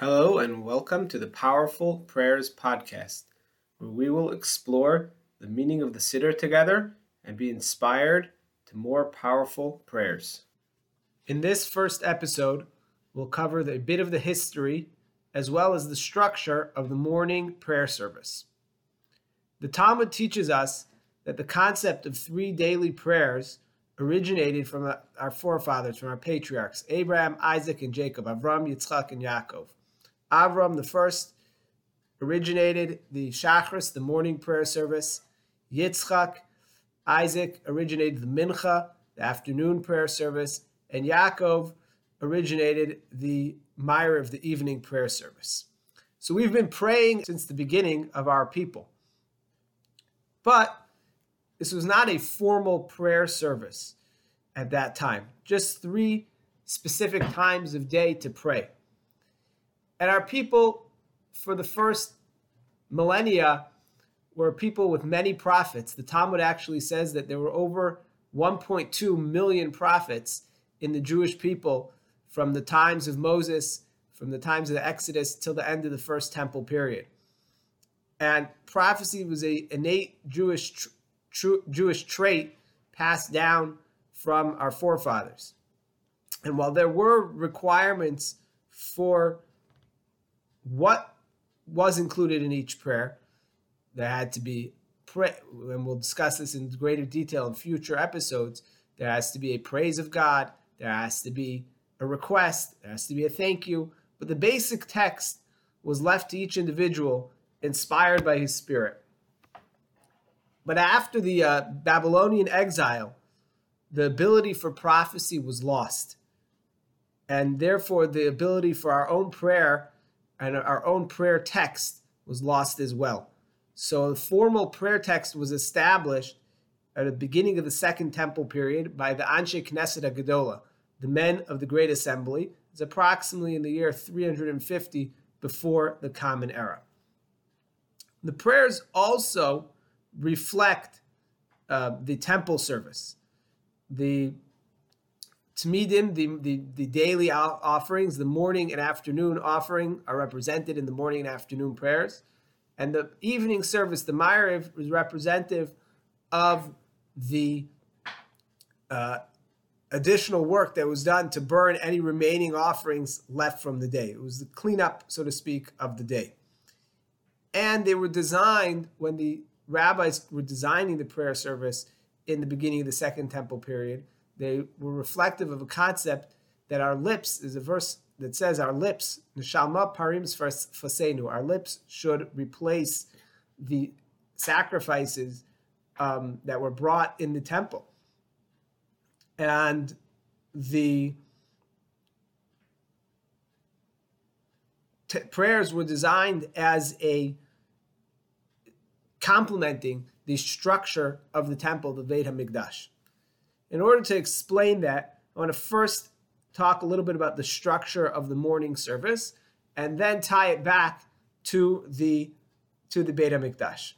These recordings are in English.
Hello, and welcome to the Powerful Prayers Podcast, where we will explore the meaning of the Siddur together and be inspired to more powerful prayers. In this first episode, we'll cover a bit of the history as well as the structure of the morning prayer service. The Talmud teaches us that the concept of three daily prayers originated from our forefathers, from our patriarchs, Abraham, Isaac, and Jacob, Avram, Yitzchak, and Yaakov. Avram the first originated the Shachris, the morning prayer service. Yitzchak, Isaac originated the Mincha, the afternoon prayer service. And Yaakov originated the Ma'ariv the evening prayer service. So we've been praying since the beginning of our people. But this was not a formal prayer service at that time, just three specific times of day to pray. And our people, for the first millennia, were people with many prophets. The Talmud actually says that there were over 1.2 million prophets in the Jewish people from the times of Moses, from the times of the Exodus till the end of the first temple period. And prophecy was a innate Jewish tr- Jewish trait passed down from our forefathers. And while there were requirements for what was included in each prayer. There had to be pray, and we'll discuss this in greater detail in future episodes. There has to be a praise of God. There has to be a request. There has to be a thank you. But the basic text was left to each individual, inspired by his spirit. But after the uh, Babylonian exile, the ability for prophecy was lost. And therefore, the ability for our own prayer and our own prayer text was lost as well. So the formal prayer text was established at the beginning of the Second Temple period by the Anshe Knesset Gedola, the men of the Great Assembly. It's approximately in the year 350 before the Common Era. The prayers also reflect uh, the temple service. The Tmidim, the, the, the daily offerings, the morning and afternoon offering are represented in the morning and afternoon prayers. And the evening service, the Ma'ariv, is representative of the uh, additional work that was done to burn any remaining offerings left from the day. It was the cleanup, so to speak, of the day. And they were designed when the rabbis were designing the prayer service in the beginning of the Second Temple period they were reflective of a concept that our lips is a verse that says our lips, Nishalma Parim Sfasenu, our lips should replace the sacrifices um, that were brought in the temple. And the t- prayers were designed as a complementing the structure of the temple, the Beit HaMikdash. In order to explain that, I want to first talk a little bit about the structure of the morning service and then tie it back to the to the Beit HaMikdash.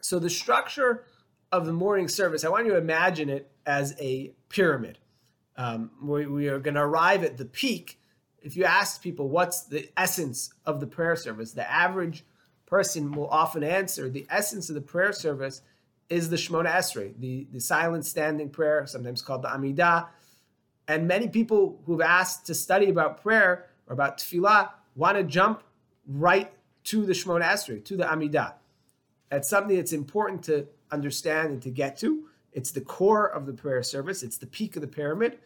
So the structure of the morning service, I want you to imagine it as a pyramid. Um, we, we are going to arrive at the peak. If you ask people what's the essence of the prayer service, the average person will often answer the essence of the prayer service is the Shemona Esrei, the, the silent standing prayer, sometimes called the Amidah. And many people who've asked to study about prayer or about tefillah want to jump right to the Shemona Esrei, to the Amidah. That's something that's important to understand and to get to. It's the core of the prayer service, it's the peak of the pyramid.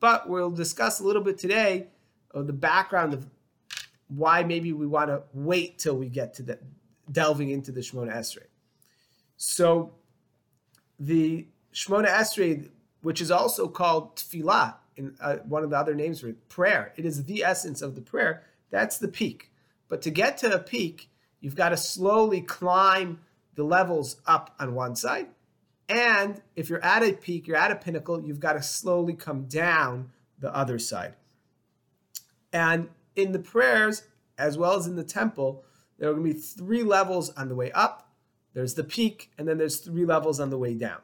But we'll discuss a little bit today of the background of why maybe we want to wait till we get to the delving into the Shemona Esrei. So the Shmona Esrei, which is also called Tefillah, in uh, one of the other names for it, prayer. It is the essence of the prayer. That's the peak. But to get to a peak, you've got to slowly climb the levels up on one side. And if you're at a peak, you're at a pinnacle, you've got to slowly come down the other side. And in the prayers, as well as in the temple, there are going to be three levels on the way up there's the peak, and then there's three levels on the way down.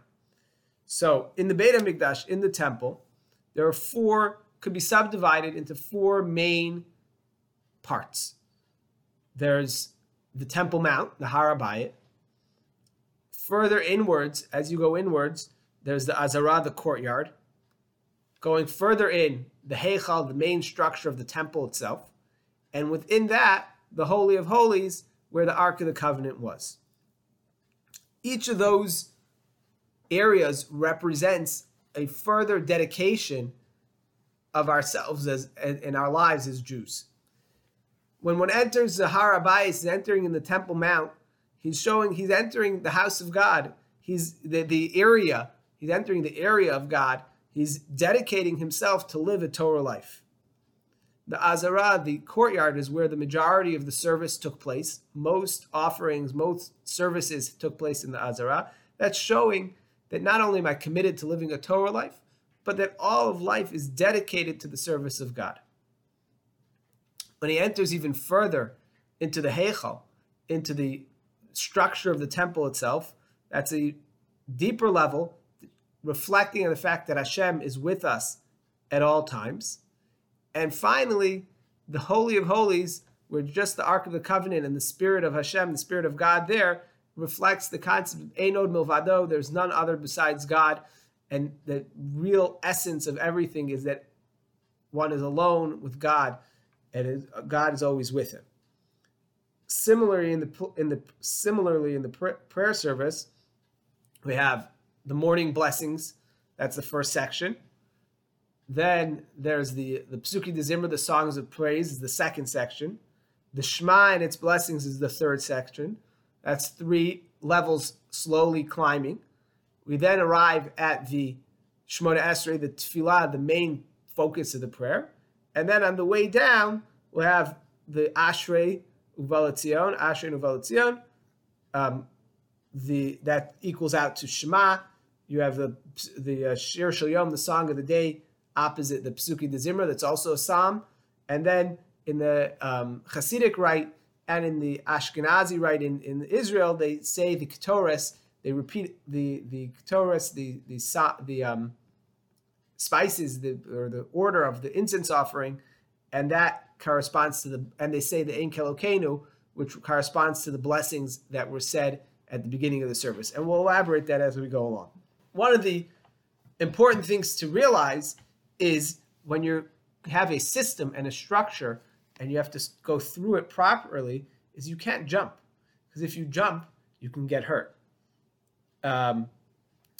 So in the Beit HaMikdash, in the temple, there are four, could be subdivided into four main parts. There's the Temple Mount, the Har HaBayit. Further inwards, as you go inwards, there's the Azara, the courtyard. Going further in, the Heichal, the main structure of the temple itself. And within that, the Holy of Holies, where the Ark of the Covenant was. Each of those areas represents a further dedication of ourselves as in our lives as Jews. When one enters the Har HaBayit, he's entering in the Temple Mount. He's showing he's entering the house of God. He's the, the area. He's entering the area of God. He's dedicating himself to live a Torah life. The Azara, the courtyard, is where the majority of the service took place. Most offerings, most services took place in the Azara. That's showing that not only am I committed to living a Torah life, but that all of life is dedicated to the service of God. When he enters even further into the Heichal, into the structure of the temple itself, that's a deeper level, reflecting on the fact that Hashem is with us at all times. And finally, the Holy of Holies, where just the Ark of the Covenant and the Spirit of Hashem, the Spirit of God there, reflects the concept of Ein Od Milvado, there's none other besides God. And the real essence of everything is that one is alone with God, and God is always with him. Similarly, in the in the similarly in the prayer service, we have the morning blessings. That's the first section. Then there's the the Psuki de Zimra, the songs of praise, is the second section. The Shema and its blessings is the third section. That's three levels slowly climbing. We then arrive at the Shemona Esrei, the Tefillah, the main focus of the prayer. And then on the way down, we have the Ashrei Uvalatzion, Ashrei Uvalatzion. Um, the that equals out to Shema. You have the the uh, Shir Shel Yom, the song of the day, opposite the Psuki de Zimra, that's also a psalm. And then in the um, Hasidic rite and in the Ashkenazi rite in, in Israel, they say the Ketores, they repeat the the Ketores, the the the um, spices, the or the order of the incense offering, and that corresponds to the and they say the Ein Kelokenu, which corresponds to the blessings that were said at the beginning of the service. And we'll elaborate that as we go along. One of the important things to realize is when you have a system and a structure and you have to go through it properly is you can't jump. Because if you jump you can get hurt. Um,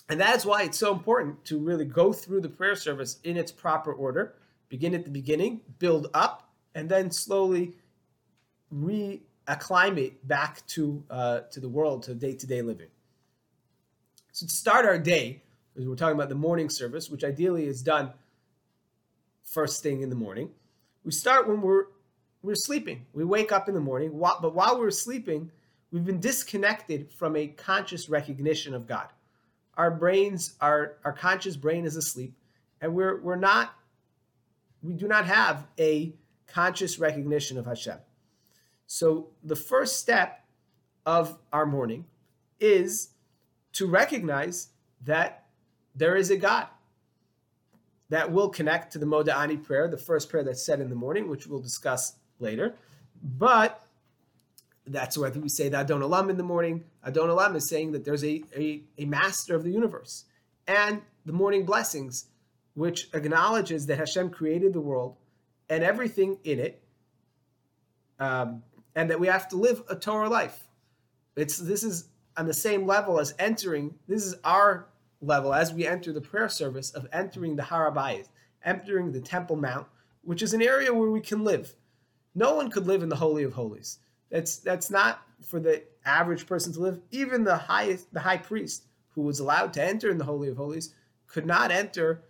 and that's why it's so important to really go through the prayer service in its proper order begin at the beginning build up and then slowly re-acclimate back to uh, to the world to day-to-day living. So to start our day we're talking about the morning service which ideally is done first thing in the morning. We start when we're we're sleeping. We wake up in the morning, but while we're sleeping, we've been disconnected from a conscious recognition of God. Our brains, our our conscious brain is asleep, and we're we're not we do not have a conscious recognition of Hashem. So the first step of our morning is to recognize that there is a God that will connect to the Modeh Ani prayer, the first prayer that's said in the morning, which we'll discuss later. But that's whether we say the Adon Olam in the morning. Adon Olam is saying that there's a, a, a master of the universe. And the morning blessings, which acknowledges that Hashem created the world and everything in it, um, and that we have to live a Torah life. It's this is on the same level as entering. This is our level as we enter the prayer service of entering the Har HaBayit, entering the Temple Mount, which is an area where we can live. No one could live in the Holy of Holies. That's that's not for the average person to live. Even the highest, the high priest, who was allowed to enter in the Holy of Holies, could not enter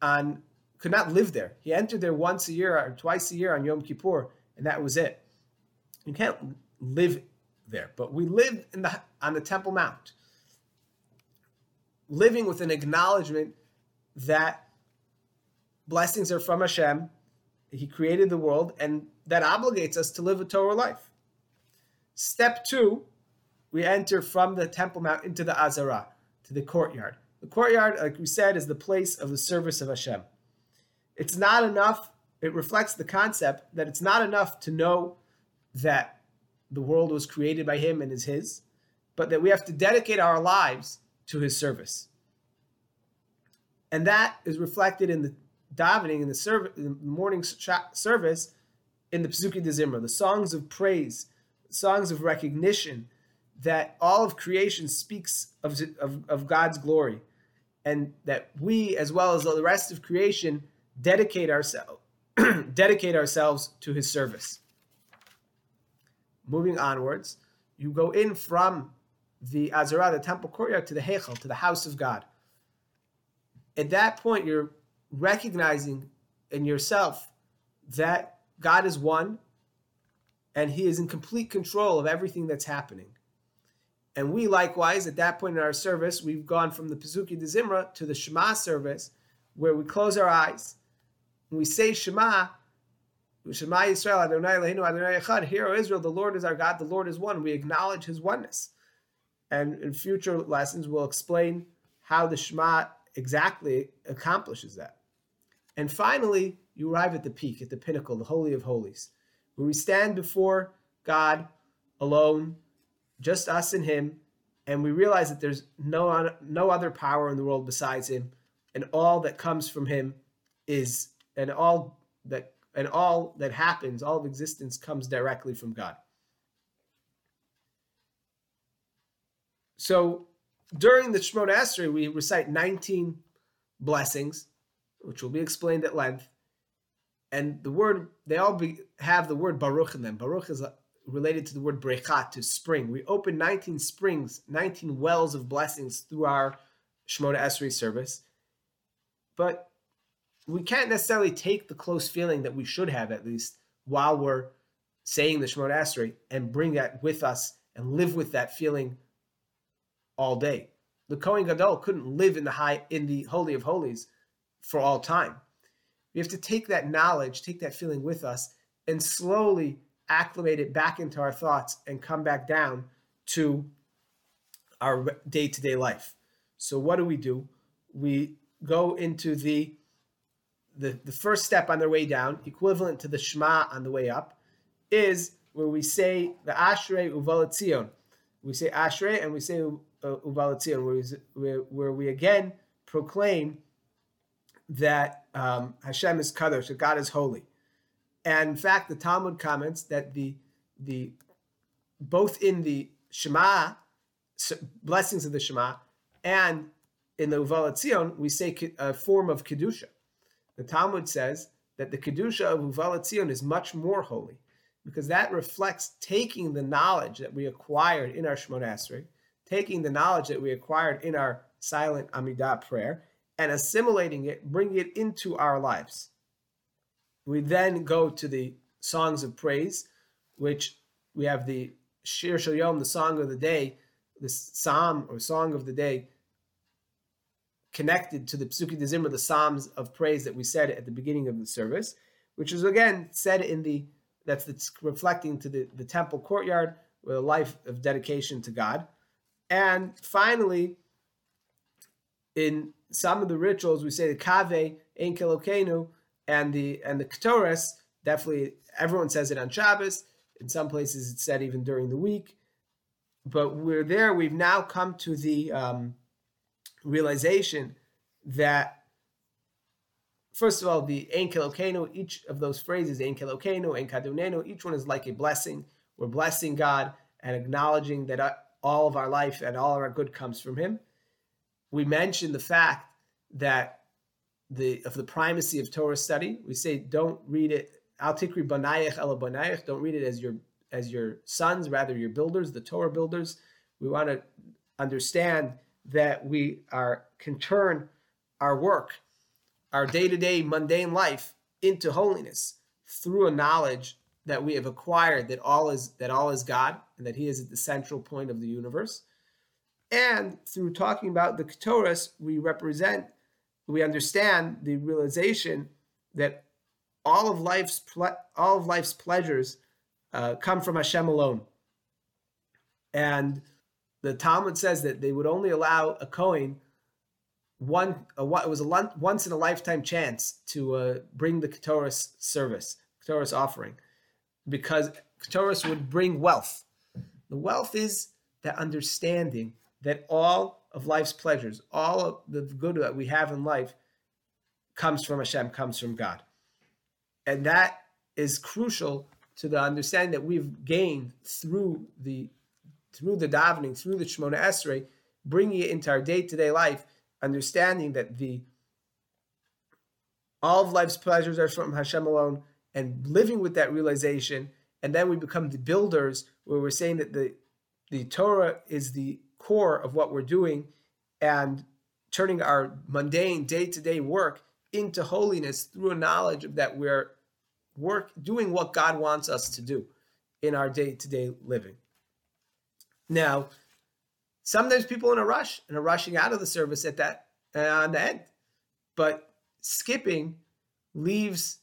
on, could not live there. He entered there once a year or twice a year on Yom Kippur, and that was it. You can't live there, but we live in the on the Temple Mount living with an acknowledgement that blessings are from Hashem, He created the world, and that obligates us to live a Torah life. Step two, we enter from the Temple Mount into the Azara, to the courtyard. The courtyard, like we said, is the place of the service of Hashem. It's not enough it reflects the concept that it's not enough to know that the world was created by him and is his, but that we have to dedicate our lives to his service. And that is reflected in the davening in the, serv- in the morning service in the Psuki de Zimra, the songs of praise, songs of recognition that all of creation speaks of, of, of God's glory, and that we, as well as the rest of creation, dedicate ourselves dedicate ourselves to His service. Moving onwards, you go in from the Azara, the temple courtyard, to the Heichal, to the house of God. At that point, you're recognizing in yourself that God is one and He is in complete control of everything that's happening. And we likewise, at that point in our service, we've gone from the Psuki de Zimra to the Shema service, where we close our eyes and we say Shema, Shema Yisrael, Adonai Eloheinu, Adonai Echad. Hear, O Israel, the Lord is our God, the Lord is one. We acknowledge His oneness. And in future lessons, we'll explain how the Shema exactly accomplishes that. And finally, you arrive at the peak, at the pinnacle, the Holy of Holies, where we stand before God alone, just us and Him, and we realize that there's no, no other power in the world besides Him, and all that comes from Him is, and all that and all that happens, all of existence comes directly from God. So during the Shemona Esrei, we recite 19 blessings which will be explained at length. And the word, they all be, have the word Baruch in them. Baruch is uh, related to the word Brechat, to spring. We open 19 springs, 19 wells of blessings through our Shemona Esrei service. But we can't necessarily take the close feeling that we should have, at least, while we're saying the Shemona Esrei and bring that with us and live with that feeling all day. The Kohen Gadol couldn't live in the high in the Holy of Holies for all time. We have to take that knowledge, take that feeling with us, and slowly acclimate it back into our thoughts and come back down to our day to day life. So, what do we do? We go into the, the the first step on their way down, equivalent to the Shema on the way up, is where we say the Ashrei Uvalatzion. We say Ashrei and we say uh, Uvalatzion, where, where, where we again proclaim that um, Hashem is kadosh, that God is holy. And in fact, the Talmud comments that the the both in the Shema blessings of the Shema and in the Uval Tzion, we say a form of kedusha. The Talmud says that the kedusha of Uval Tzion is much more holy because that reflects taking the knowledge that we acquired in our Shemona Esrei, taking the knowledge that we acquired in our silent Amidah prayer, and assimilating it, bringing it into our lives. We then go to the songs of praise, which we have the Shir Shel Yom, the song of the day, the psalm or song of the day, connected to the Psuki de Zimra, the psalms of praise that we said at the beginning of the service, which is again said in the that's reflecting to the, the temple courtyard with a life of dedication to God. And finally, in some of the rituals we say the kave ein kilokenu and the and the ketores definitely everyone says it on Shabbos. In some places it's said even during the week. But we're there. We've now come to the um, realization that first of all, the ein kilokenu, each of those phrases, kilokenu, ein kadunenu, each one is like a blessing. We're blessing God and acknowledging that all of our life and all of our good comes from Him we mentioned the fact that the of the primacy of Torah study. We say don't read it al tikri banayich ela bonayich. Don't read it as your as your sons, rather your builders, the Torah builders. We want to understand that we are can turn our work, our day to day mundane life into holiness through a knowledge that we have acquired that all is that all is God and that He is at the central point of the universe and through talking about the Ketores, we represent, we understand the realization that all of life's ple- all of life's pleasures uh, come from Hashem alone. And the Talmud says that they would only allow a Kohen one, a, it was a once in a lifetime chance to uh, bring the Ketores service, Ketores offering, because Ketores would bring wealth. The wealth is that understanding that all of life's pleasures, all of the good that we have in life, comes from Hashem, comes from God, and that is crucial to the understanding that we've gained through the through the davening, through the Shemona Esrei, bringing it into our day to day life understanding that the all of life's pleasures are from Hashem alone, and living with that realization, and then we become the builders where we're saying that the the Torah is the core of what we're doing, and turning our mundane day to day work into holiness through a knowledge of that we're work doing what God wants us to do in our day to day living. Now, Sometimes people in a rush and are rushing out of the service at that uh, on the end, but skipping leaves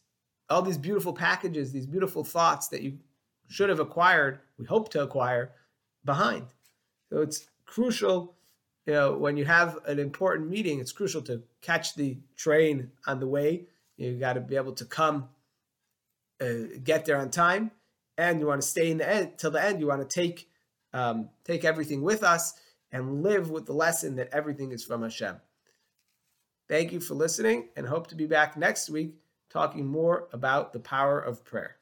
all these beautiful packages, these beautiful thoughts that you should have acquired, we hope to acquire, behind. So it's crucial, you know, when you have an important meeting, it's crucial to catch the train on the way. You got to be able to come, uh, get there on time, and you want to stay in the end till the end. You want to take um, take everything with us and live with the lesson that everything is from Hashem. Thank you for listening and hope to be back next week talking more about the power of prayer.